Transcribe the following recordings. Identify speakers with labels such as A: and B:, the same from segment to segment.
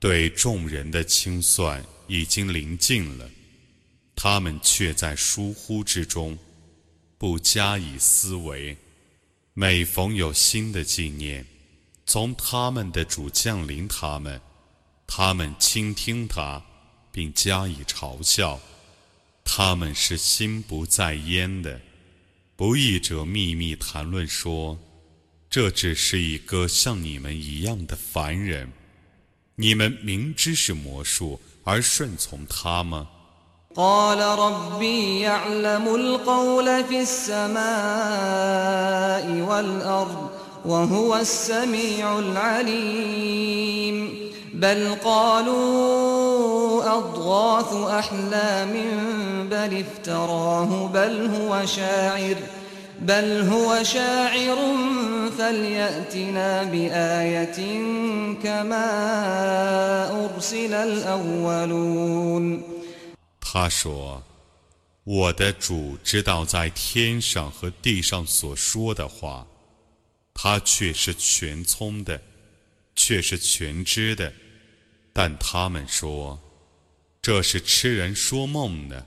A: 对众人的清算已经临近了，他们却在疏忽之中，不加以思维。每逢有新的纪念，从他们的主降临他们，他们倾听他，并加以嘲笑。他们是心不在焉的。不义者秘密谈论说，这只是一个像你们一样的凡人。قال
B: ربي يعلم القول في السماء والأرض وهو السميع العليم بل قالوا أضغاث أحلام بل افتراه بل هو شاعر 他
A: 说：“我的主知道在天上和地上所说的话，他却是全聪的，却是全知的。但他们说，这是痴人说梦呢，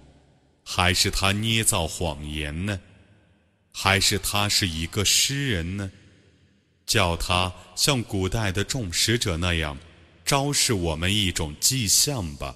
A: 还是他捏造谎言呢？”还是他是一个诗人呢？叫他像古代的众使者那样，
B: 昭示我们一种迹象吧。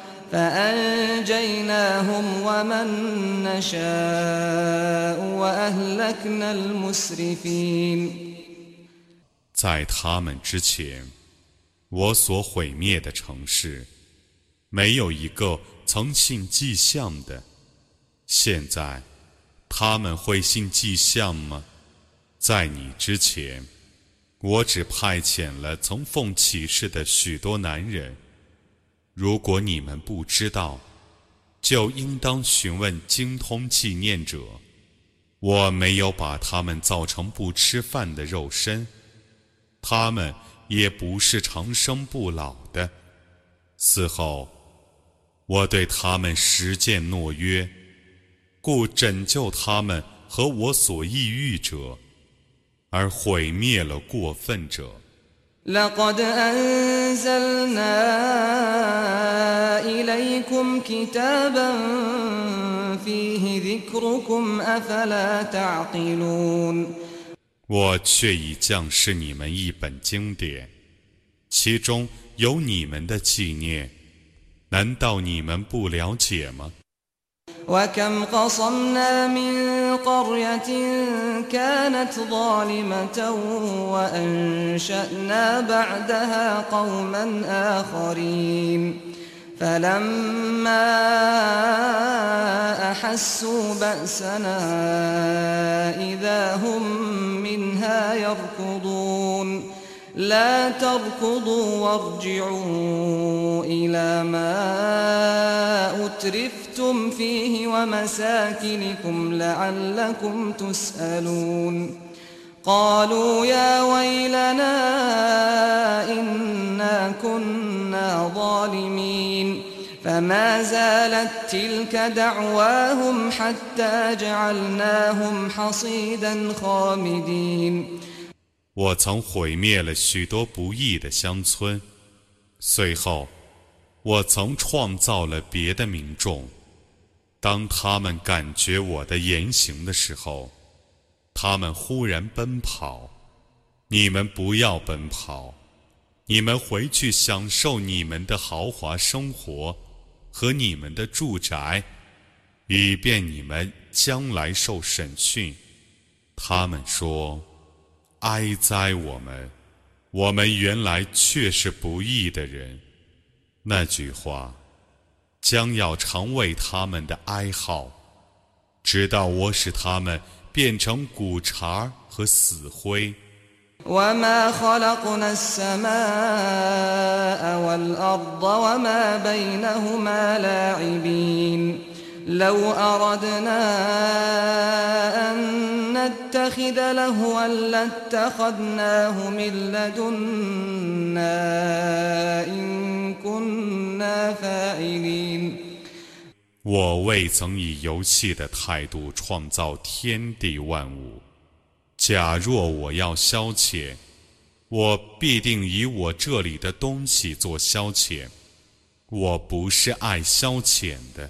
B: 在他们之前，我所毁灭的城市，没有一个曾信迹
A: 象的。现在，他们会信迹象吗？在你之前，我只派遣了曾奉启示的许多男人。如果你们不知道，就应当询问精通纪念者。我没有把他们造成不吃饭的肉身，他们也不是长生不老的。死后，我对他们实践诺约，故拯救他们和我所抑郁者，而毁
B: 灭了过分者。我
A: 却已降是你们一本经典，其中有你们的纪念，难道你们不了解
B: 吗？وكم قصمنا من قرية كانت ظالمة وأنشأنا بعدها قوما آخرين فلما أحسوا بأسنا إذا هم منها يركضون لا تركضوا وارجعوا إلى ما أترف لبثتم فيه ومساكنكم لعلكم تسألون قالوا يا ويلنا إنا كنا ظالمين فما زالت تلك دعواهم حتى جعلناهم حصيدا
A: خامدين 我曾毁灭了许多不义的乡村，随后，我曾创造了别的民众。当他们感觉我的言行的时候，他们忽然奔跑。你们不要奔跑，你们回去享受你们的豪华生活和你们的住宅，以便你们将来受审讯。他们说：“哀哉，我们，我们原来却是不义的人。”那句话。将要成为他们的哀号，直到我使他们变成骨茬和死灰。我未曾以游戏的态度创造天地万物。假若我要消遣，我必定以我这里的东西做消遣。我不是爱消遣的。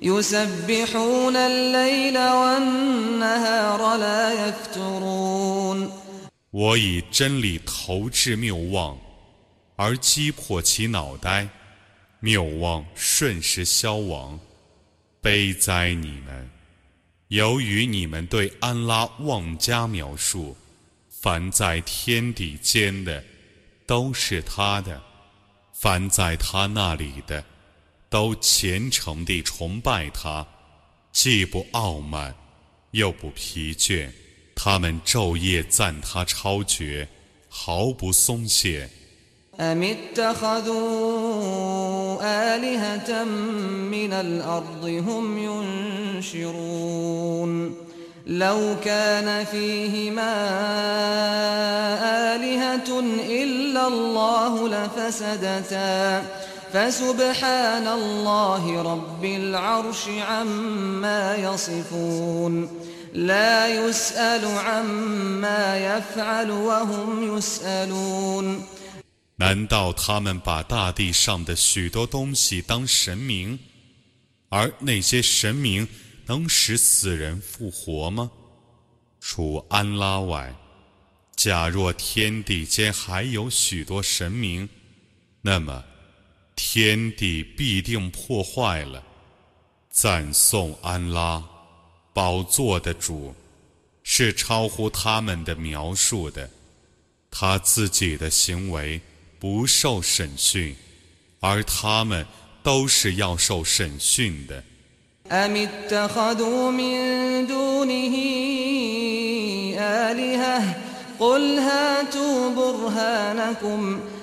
B: 我
A: 以真理投掷谬妄，而击破其脑袋，谬妄瞬时消亡。悲哉你们！由于你们对安拉妄加描述，凡在天地间的都是他的，凡在他那里的。都虔诚地崇拜他，既不傲慢，又不疲倦。他们昼夜赞他超绝，毫不松懈。
B: 难
A: 道他们把大地上的许多东西当神明，而那些神明能使死人复活吗？除安拉外，假若天地间还有许多神明，那么？天地必定破坏了。赞颂安拉，宝座的主，是超乎他们的描述的。他自己的行为不受审讯，而他们都是要受审讯的。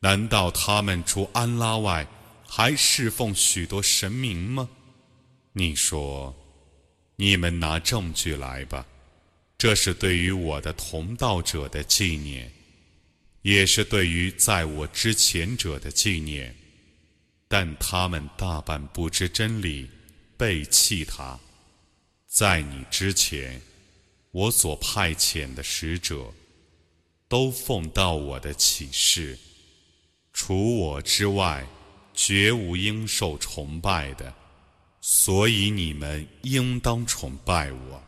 A: 难道他们除安拉外还侍奉许多神明吗？你说，你们拿证据来吧。这是对于我的同道者的纪念，也是对于在我之前者的纪念。但他们大半不知真理，背弃他。在你之前，我所派遣的使者，都奉到我的启示。除我之外，绝无应受崇拜的。所以你们应当崇拜我。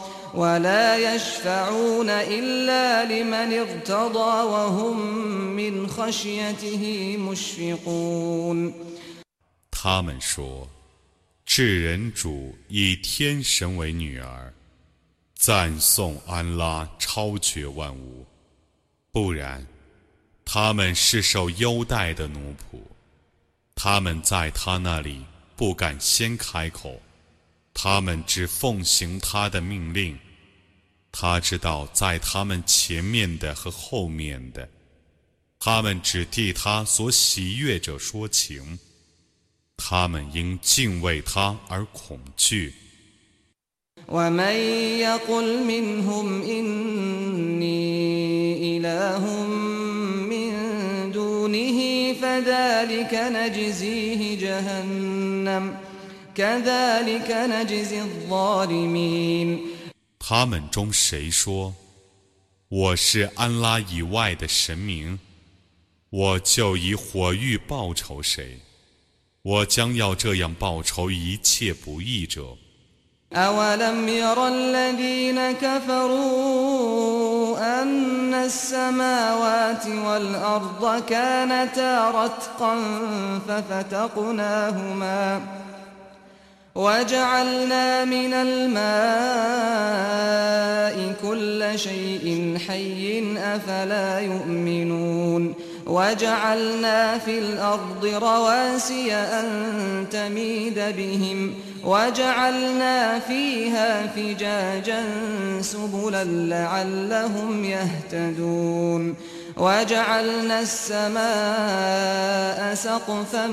A: 他们说：“至人主以天神为女儿，赞颂安拉超绝万物。不然，他们是受优待的奴仆，他们在他那里不敢先开口。”他们只奉行他的命令，他知道在他们前面的和后面的，他们只替他所喜悦者说情，他们因敬畏他而恐惧。他们中谁说我是安拉以外的神明，我就以火狱报仇谁？我将要这样报仇一切不义者。
B: أَوَلَمْ يَرَ الَّذِينَ كَفَرُوا أَنَّ السَّمَاوَاتِ وَالْأَرْضَ كَانَتَا رَتْقًا فَفَتَقْنَاهُمَا وجعلنا من الماء كل شيء حي أفلا يؤمنون وجعلنا في الأرض رواسي أن تميد بهم وجعلنا فيها فجاجا سبلا لعلهم يهتدون وجعلنا السماء سقفا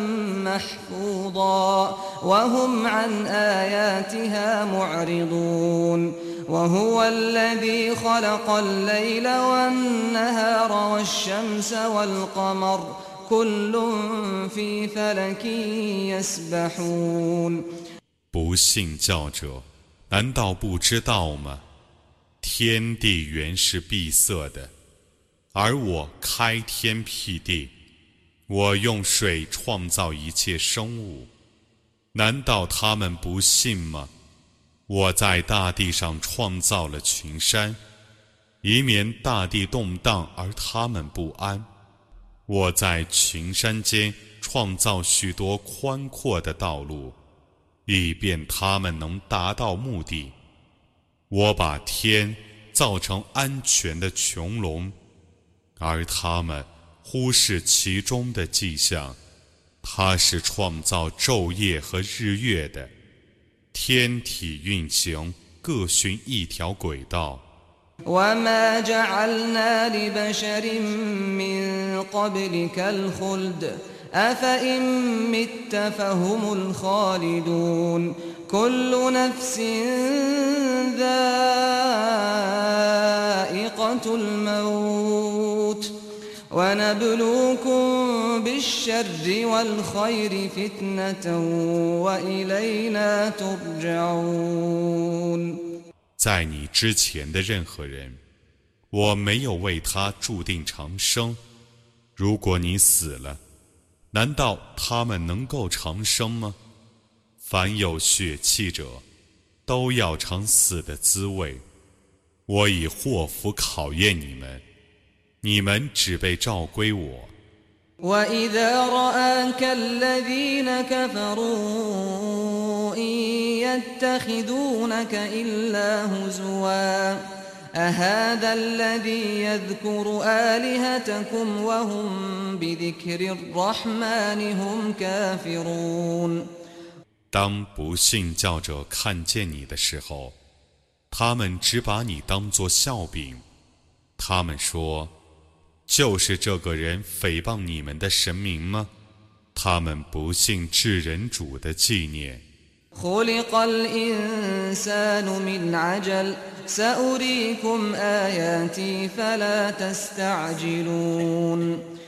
B: محفوظا وهم عن آياتها معرضون وهو الذي خلق الليل والنهار والشمس والقمر كل في فلك يسبحون 不信教者，
A: 难道不知道吗？天地原是闭塞的。而我开天辟地，我用水创造一切生物，难道他们不信吗？我在大地上创造了群山，以免大地动荡而他们不安；我在群山间创造许多宽阔的道路，以便他们能达到目的。我把天造成安全的穹隆。而他们忽视其中的迹象，他是创造昼夜和日月的，天体运行各循一条轨道。
B: 在你之前的任
A: 何人，我没有为他注定长生。如果你死了，难道他们能够长生吗？凡有血气者，都要尝死的滋味。我以祸福考验你们，你们只被召归我。当不信教者看见你的时候，他们只把你当作笑柄。他们说：“就是这个人诽谤你们的神明吗？”他们不信至人主的纪念。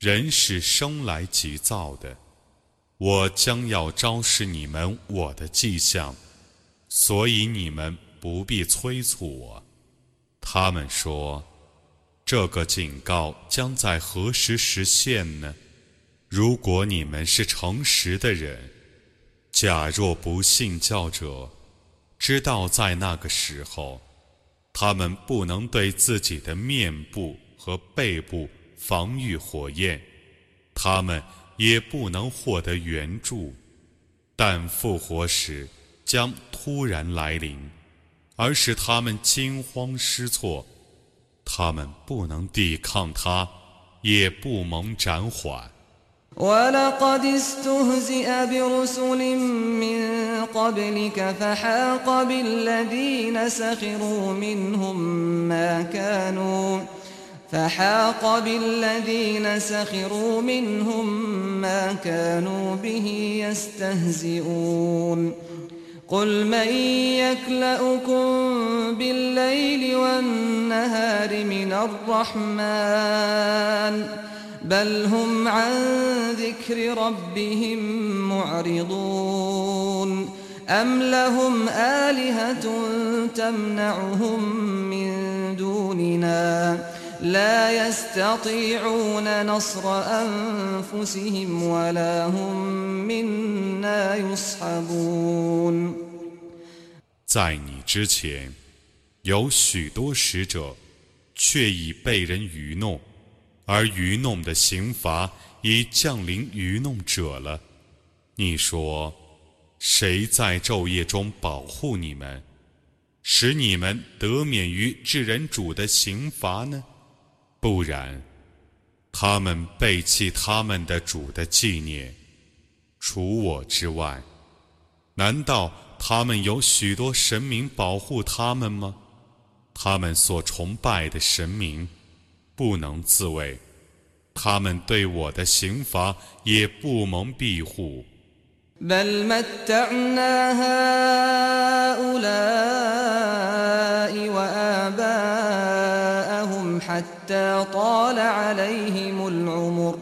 A: 人是生来急躁的。我将要昭示你们我的迹象，所以你们不必催促我。他们说：“这个警告将在何时实现呢？”如果你们是诚实的人，假若不信教者知道在那个时候，他们不能对自己的面部和背部防御火焰，他们也不能获得援助，但复活时将突然来临，而使他们惊慌失措，他们不能抵抗它，也
B: 不蒙暂缓。ولقد استهزئ برسل من قبلك فحاق بالذين سخروا منهم ما كانوا فحاق بالذين سخروا منهم ما كانوا به يستهزئون قل من يكلؤكم بالليل والنهار من الرحمن بل هم عن ذكر ربهم معرضون أم لهم آلهة تمنعهم من دوننا لا يستطيعون نصر أنفسهم ولا هم منا يصحبون
A: 在你之前，有许多使者，却已被人愚弄。而愚弄的刑罚已降临愚弄者了，你说，谁在昼夜中保护你们，使你们得免于治人主的刑罚呢？不然，他们背弃他们的主的纪念，除我之外，难道他们有许多神明保护他们吗？他们所崇拜的神明。不能自卫，他们对我的刑罚也不蒙庇护。
B: بل متعنا هؤلاء وآباءهم حتى طال عليهم العمر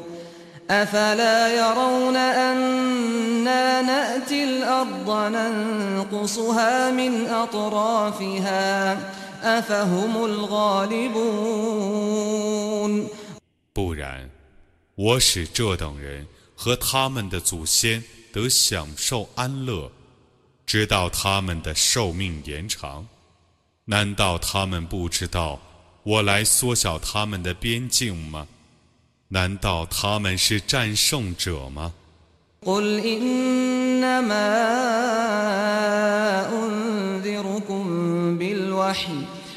B: أفلا يرون أنا نأتي الأرض ننقصها من أطرافها ؟
A: 不然，我使这等人和他们的祖先得享受安乐，直到他们的寿命延长。难道他们不知道我来缩小他们的边境吗？难道他们是战胜者吗？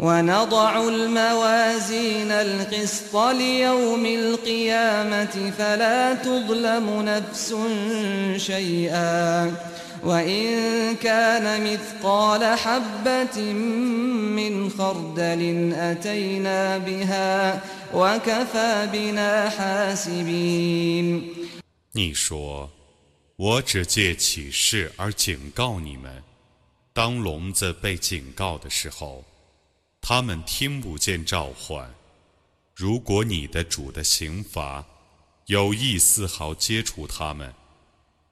B: ونضع الموازين القسط ليوم القيامة فلا تظلم نفس شيئا وإن كان مثقال حبة من خردل أتينا بها وكفى بنا حاسبين 你
A: 说，我只借启示而警告你们。当聋子被警告的时候，他们听不见召唤。如果你的主的刑罚有意丝毫接触他们，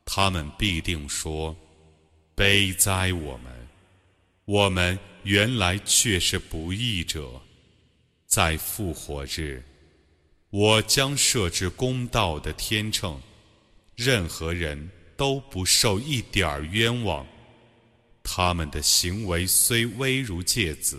A: 他们必定说：“悲哉，我们！我们原来却是不义者。”在复活日，我将设置公道的天秤，任何人都不受一点儿冤枉。他们的行为虽微如芥子。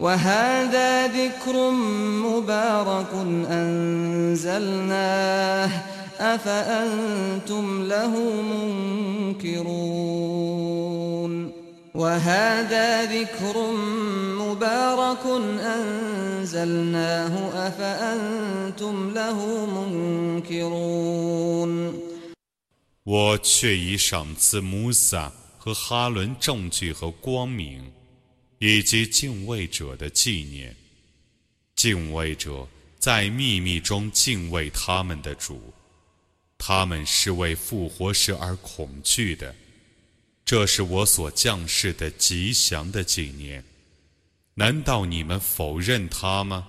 B: وهذا ذكر مبارك أنزلناه أفأنتم له منكرون وهذا ذكر مبارك أنزلناه أفأنتم له منكرون 我却
A: 以赏赐穆萨和哈伦证据和光明。以及敬畏者的纪念，敬畏者在秘密中敬畏他们的主，他们是为复活时而恐惧的。这是我所降世的吉祥的纪念，难道你们否认他吗？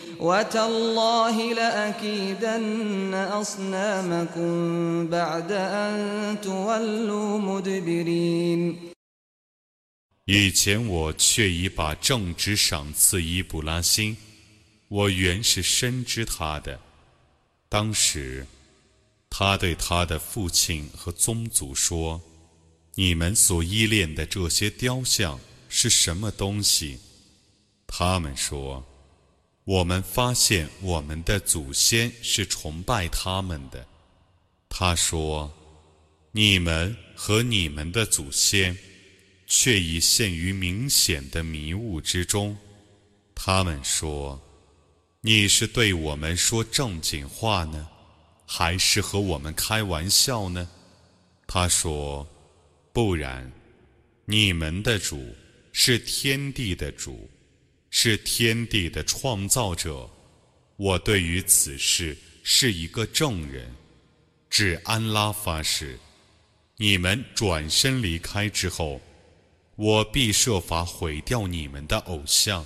A: 以前我却已把正直赏赐伊布拉欣，我原是深知他的。当时，他对他的父亲和宗族说：“你们所依恋的这些雕像是什么东西？”他们说。我们发现我们的祖先是崇拜他们的。他说：“你们和你们的祖先，却已陷于明显的迷雾之中。”他们说：“你是对我们说正经话呢，还是和我们开玩笑呢？”他说：“不然，你们的主是天地的主。”是天地的创造者，我对于此事是一个证人，至安拉发誓，你们转身离开之后，我必设法毁掉你们的偶像。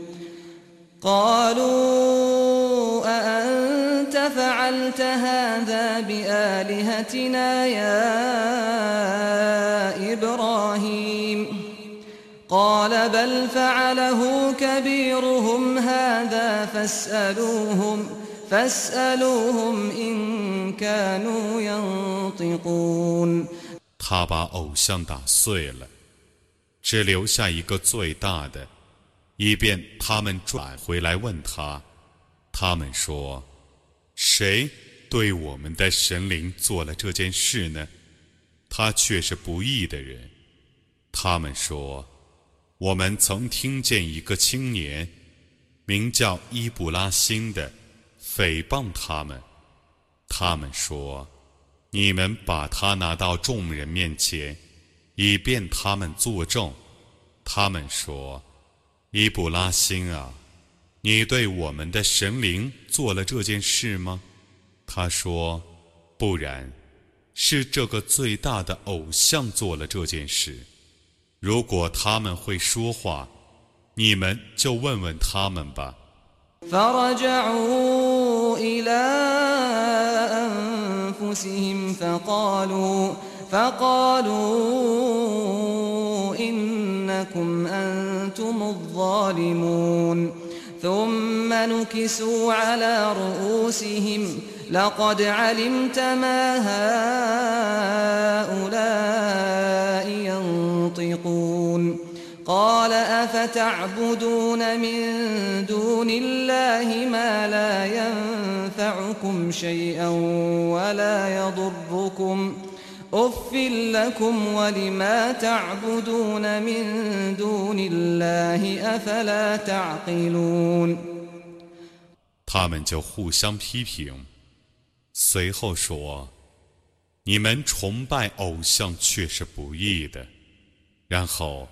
B: قالوا أأنت فعلت هذا بآلهتنا يا إبراهيم قال بل فعله كبيرهم هذا فاسألوهم فاسألوهم إن كانوا ينطقون
A: 他把偶像打碎了，只留下一个最大的。以便他们转回来问他，他们说：“谁对我们的神灵做了这件事呢？”他却是不义的人。他们说：“我们曾听见一个青年，名叫伊布拉辛的，诽谤他们。”他们说：“你们把他拿到众人面前，以便他们作证。”他们说。伊布拉辛啊，你对我们的神灵做了这件事吗？他说：“不然，是这个最大的偶像做了这件事。如果他们会说话，你们就问问他们吧。”
B: هم الظالمون ثم نكسوا على رؤوسهم لقد علمت ما هؤلاء ينطقون قال أفتعبدون من دون الله ما لا ينفعكم شيئا ولا يضركم ۖ
A: 他们就互相批评，随后说：“你们崇拜偶像却是不易的。”然后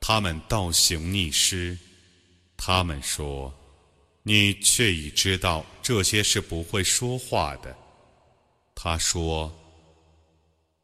A: 他们倒行逆施，他们说：“你却已知道这些是不会说话的。”他说。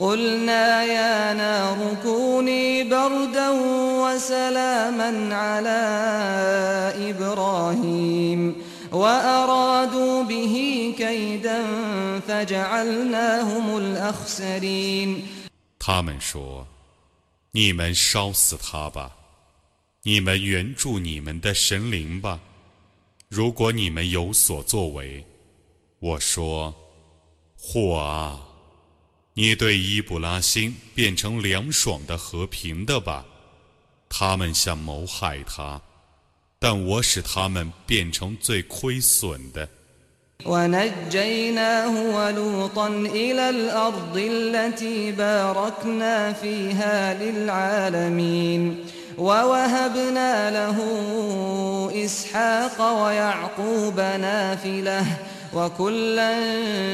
B: 他们说：“你们
A: 烧死他吧，你们援助你们的神灵吧。如果你们有所作为，我说：火啊！”你对伊布拉欣变成凉爽的和平的吧，他们想谋害他，但我使他们变成最亏损的。
B: وكلا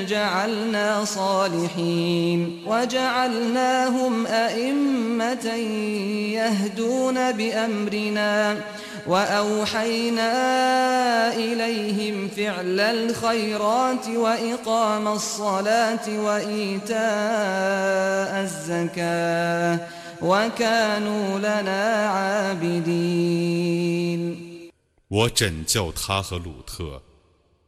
B: جعلنا صالحين وجعلناهم أئمة يهدون بأمرنا وأوحينا إليهم فعل الخيرات وإقام الصلاة وإيتاء الزكاة وكانوا لنا عابدين 我拯救他和鲁
A: 特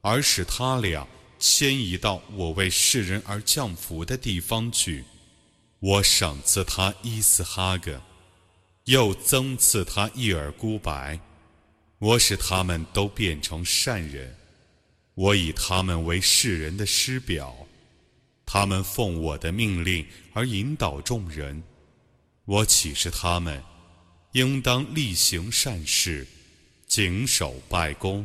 A: 而使他俩迁移到我为世人而降福的地方去，我赏赐他伊斯哈格，又增赐他一耳孤白，我使他们都变成善人，我以他们为世人的师表，他们奉我的命令而引导众人，我启示他们，应当例行善事，谨守拜功。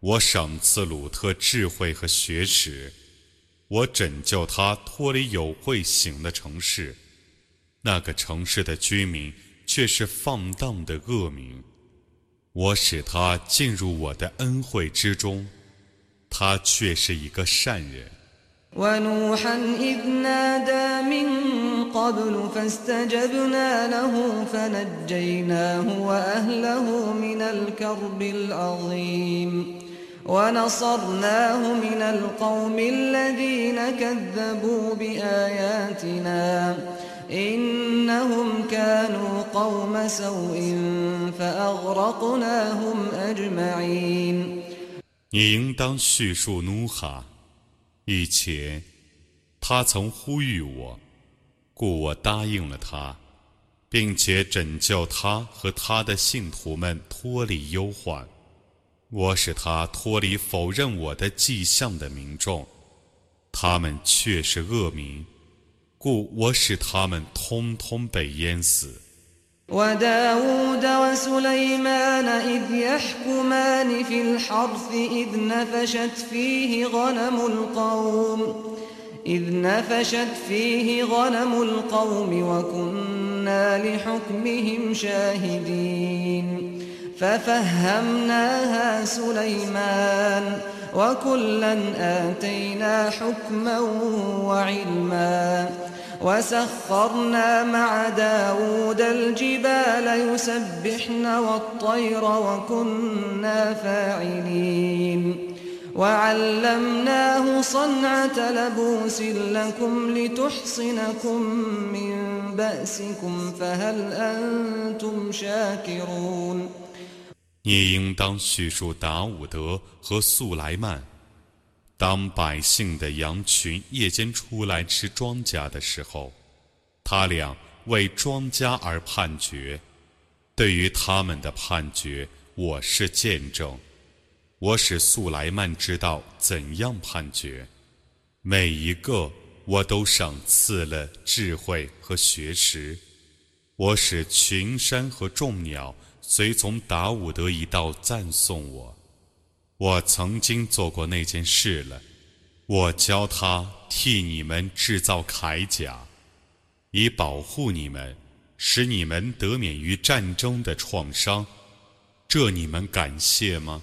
A: 我赏赐鲁特智慧和学识，我拯救他脱离有会醒的城市，那个城市的居民却是放荡的恶名。我使他进入我的恩惠之中，他却是一个善人。
B: فنجيناه وأهله من الكرب العظيم ونصرناه من القوم الذين كذبوا بآياتنا إنهم كانوا قوم سوء فأغرقناهم أجمعين 你应当
A: 叙述努哈，以前他曾呼吁我，故我答应了他。并且拯救他和他的信徒们脱离忧患，我使他脱离否认我的迹象的民众，他们却是恶民，故我使他们通通被淹死。
B: إذ نفشت فيه غنم القوم وكنا لحكمهم شاهدين ففهمناها سليمان وكلا آتينا حكما وعلما وسخرنا مع داود الجبال يسبحن والطير وكنا فاعلين 你应
A: 当叙述达伍德和素莱曼，当百姓的羊群夜间出来吃庄稼的时候，他俩为庄稼而判决，对于他们的判决，我是见证。我使素莱曼知道怎样判决，每一个我都赏赐了智慧和学识。我使群山和众鸟随从达伍德一道赞颂我。我曾经做过那件事了。我教他替你们制造铠甲，以保护你们，使你们得免于战争的创伤。
B: 这你们感谢吗？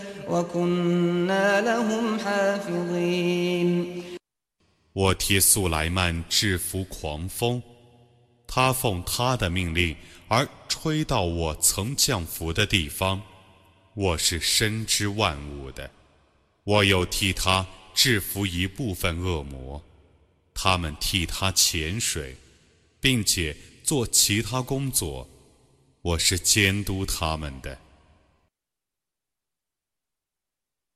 A: 我替苏莱曼制服狂风，他奉他的命令而吹到我曾降服的地方。我是深知万物的，我又替他制服一部分恶魔，他们替他潜水，并且做其他工作。我是监督他们的。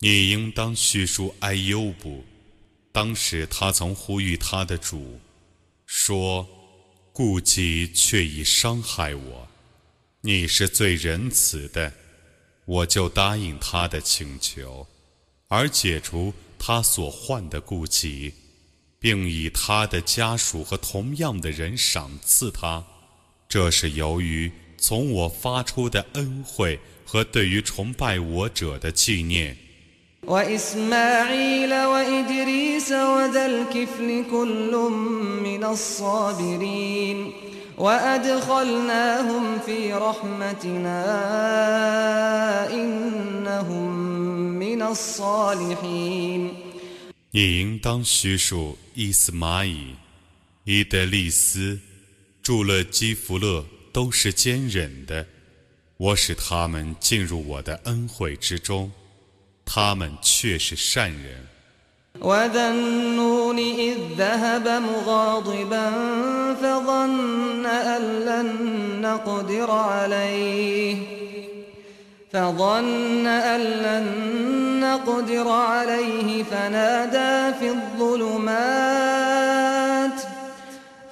B: 你
A: 应当叙述艾优布，当时他曾呼吁他的主，说：“顾忌却已伤害我。你是最仁慈的，我就答应他的请求，而解除他所患的顾忌，并以他的家属和同样的人赏赐他。”
B: 这是由于从我发出的恩惠和对于崇拜我者的纪念。你应当叙述伊斯玛仪、伊德利斯。祝了基福勒都是坚忍的，我使他们进入我的恩惠之中，他们却是善人。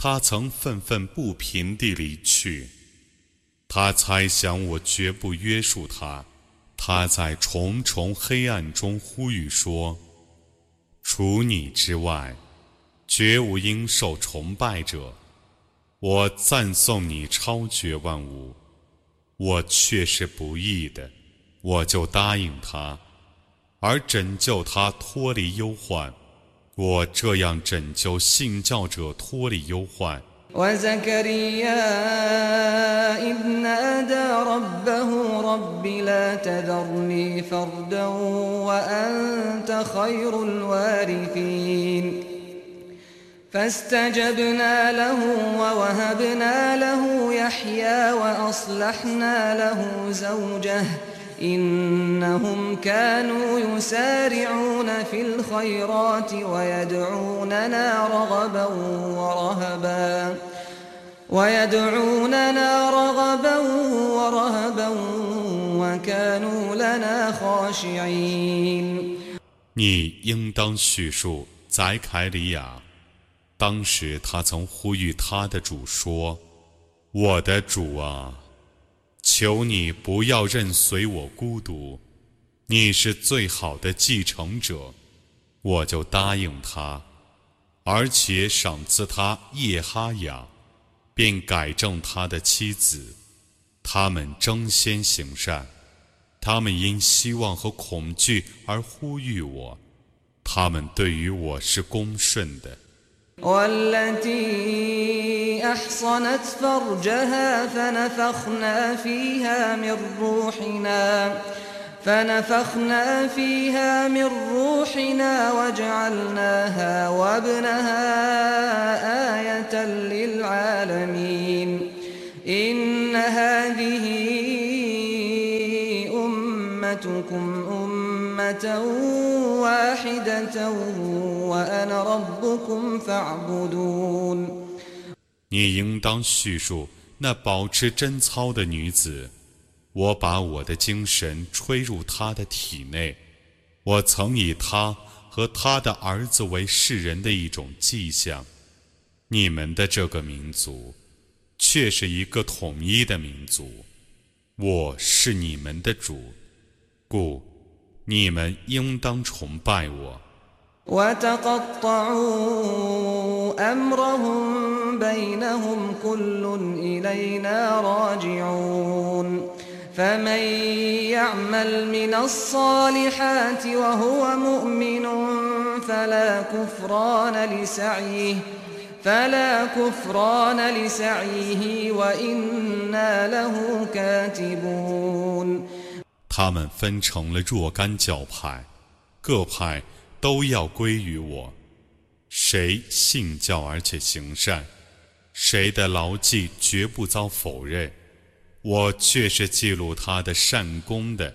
A: 他曾愤愤不平地离去，他猜想我绝不约束他。他在重重黑暗中呼吁说：“除你之外，绝无应受崇拜者。我赞颂你超绝万物。我确是不易的，我就答应他，而拯救他脱离忧患。”我这样拯救信教者脱离忧患。
B: وزكريا إذ نادى ربه رب لا تذرني فردا وأنت خير الوارثين فاستجبنا له ووهبنا له يحيى وأصلحنا له زوجه ۖ إنهم كانوا يسارعون في الخيرات ويدعوننا رغبا ورهبا ويدعوننا رغبا ورهبا وكانوا لنا خاشعين
A: 你应当叙述宰凯里亚，当时他曾呼吁他的主说：“我的主啊。”求你不要任随我孤独，你是最好的继承者，我就答应他，而且赏赐他叶哈雅，并改正他的妻子。他们争先行善，他们因希望和恐惧而呼吁我，他们对于我是恭
B: 顺的。والتي أحصنت فرجها فنفخنا فيها من روحنا فنفخنا فيها من روحنا وجعلناها وابنها آية للعالمين إن هذه أمتكم
A: 你应当叙述那保持贞操的女子，我把我的精神吹入她的体内。我曾以她和她的儿子为世人的一种迹象。你们的这个民族，却是一个统一的民族。我是你们的主，故。
B: امرهم بينهم كل الينا راجعون فمن يعمل من الصالحات وهو مؤمن فلا كفران لسعيه فلا كفران لسعيه وإنا له كاتبون
A: 他们分成了若干教派，各派都要归于我。谁信教而且行善，谁的牢记绝不遭否认，我却是记录他的善功的。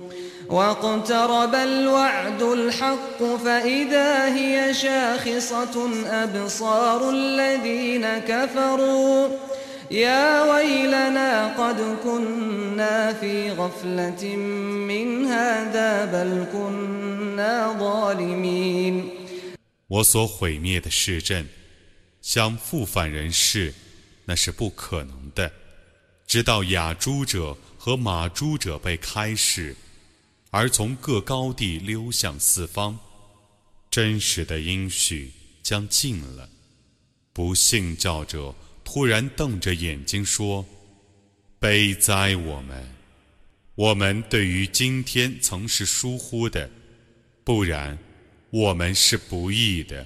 B: 我所
A: 毁灭的市镇想复返人世，那是不可能的。直到雅诸者和马诸者被开释。而从各高地溜向四方，真实的音讯将尽了。不信教者突然瞪着眼睛说：“悲哉我们！我们对于今天曾是疏忽的，不然，我们是不义的。”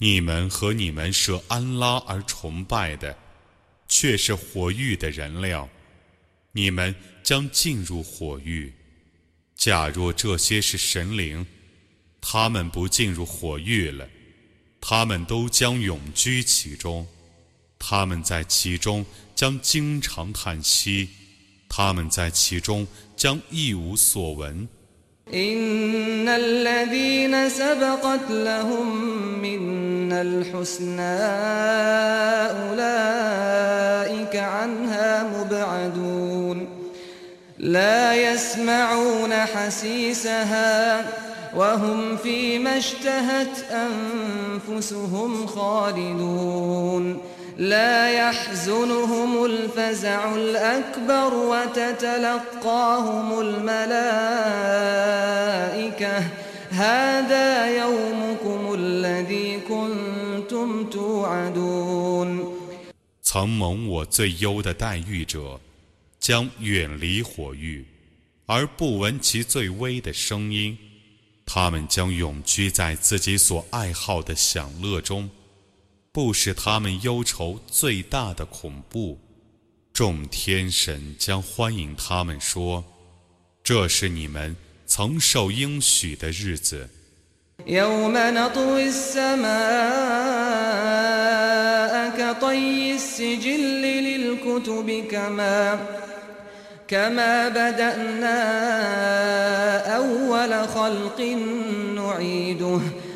A: 你们和你们舍安拉而崇拜的，却是火狱的人料，你们将进入火狱。假若这些是神灵，他们不进入火狱了，他们都将永居其中。他们在其中将经常叹息，他们在其中将一无
B: 所闻。إن الذين سبقت لهم منا الحسنى أولئك عنها مبعدون لا يسمعون حسيسها وهم فيما اشتهت أنفسهم خالدون 曾
A: 蒙我最优的待遇者，将远离火狱，而不闻其最微的声音。他们将永居在自己所爱好的享乐中。不是他们忧愁最大的恐怖，众天神将欢迎他们说：“这是你们曾受应许的日子。”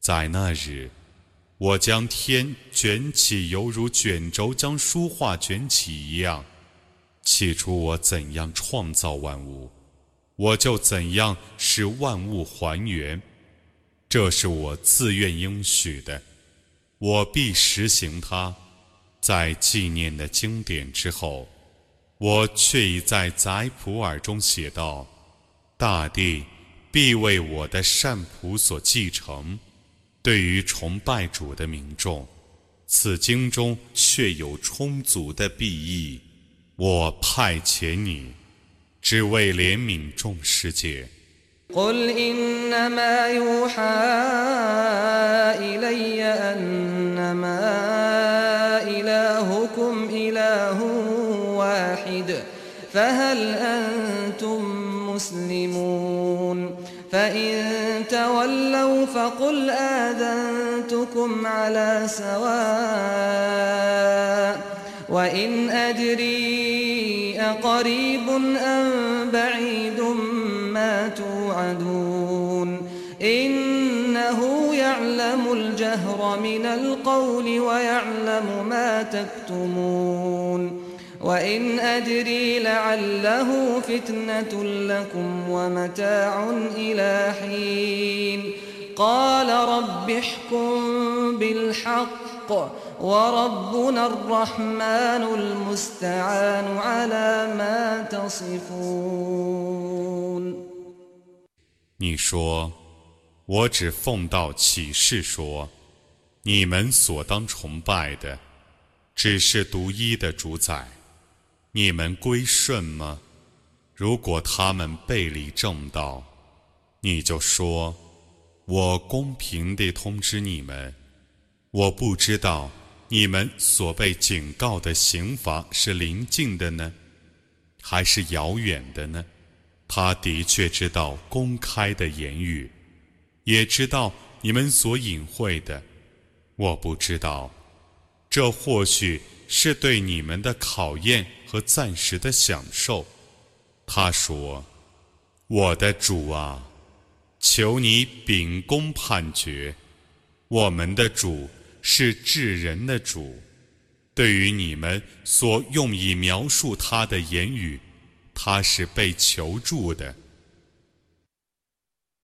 A: 在那日，我将天卷起，犹如卷轴将书画卷起一样，起初我怎样创造万物，我就怎样使万物还原，这是我自愿应许的，我必实行它。在纪念的经典之后，我却已在宰普尔中写道：“大地必为我的善仆所继承。对于崇拜主的民众，此经中却有充足的裨益。我派遣你，只为怜悯众世界。”
B: إله واحد فهل أنتم مسلمون فإن تولوا فقل آذنتكم على سواء وإن أدري أقريب أم بعيد ما توعدون إن يعلم الجهر من القول ويعلم ما تكتمون وإن أدري لعله فتنة لكم ومتاع إلى حين قال رب احكم بالحق وربنا الرحمن المستعان على ما تصفون
A: 你说我只奉道启示说：你们所当崇拜的，只是独一的主宰。你们归顺吗？如果他们背离正道，你就说：我公平地通知你们，我不知道你们所被警告的刑罚是临近的呢，还是遥远的呢？他的确知道公开的言语。也知道你们所隐晦的，我不知道，这或许是对你们的考验和暂时的享受。”他说，“我的主啊，求你秉公判决。我们的主是治人的主，对于你们所用以描述他的言语，他是被求助的。”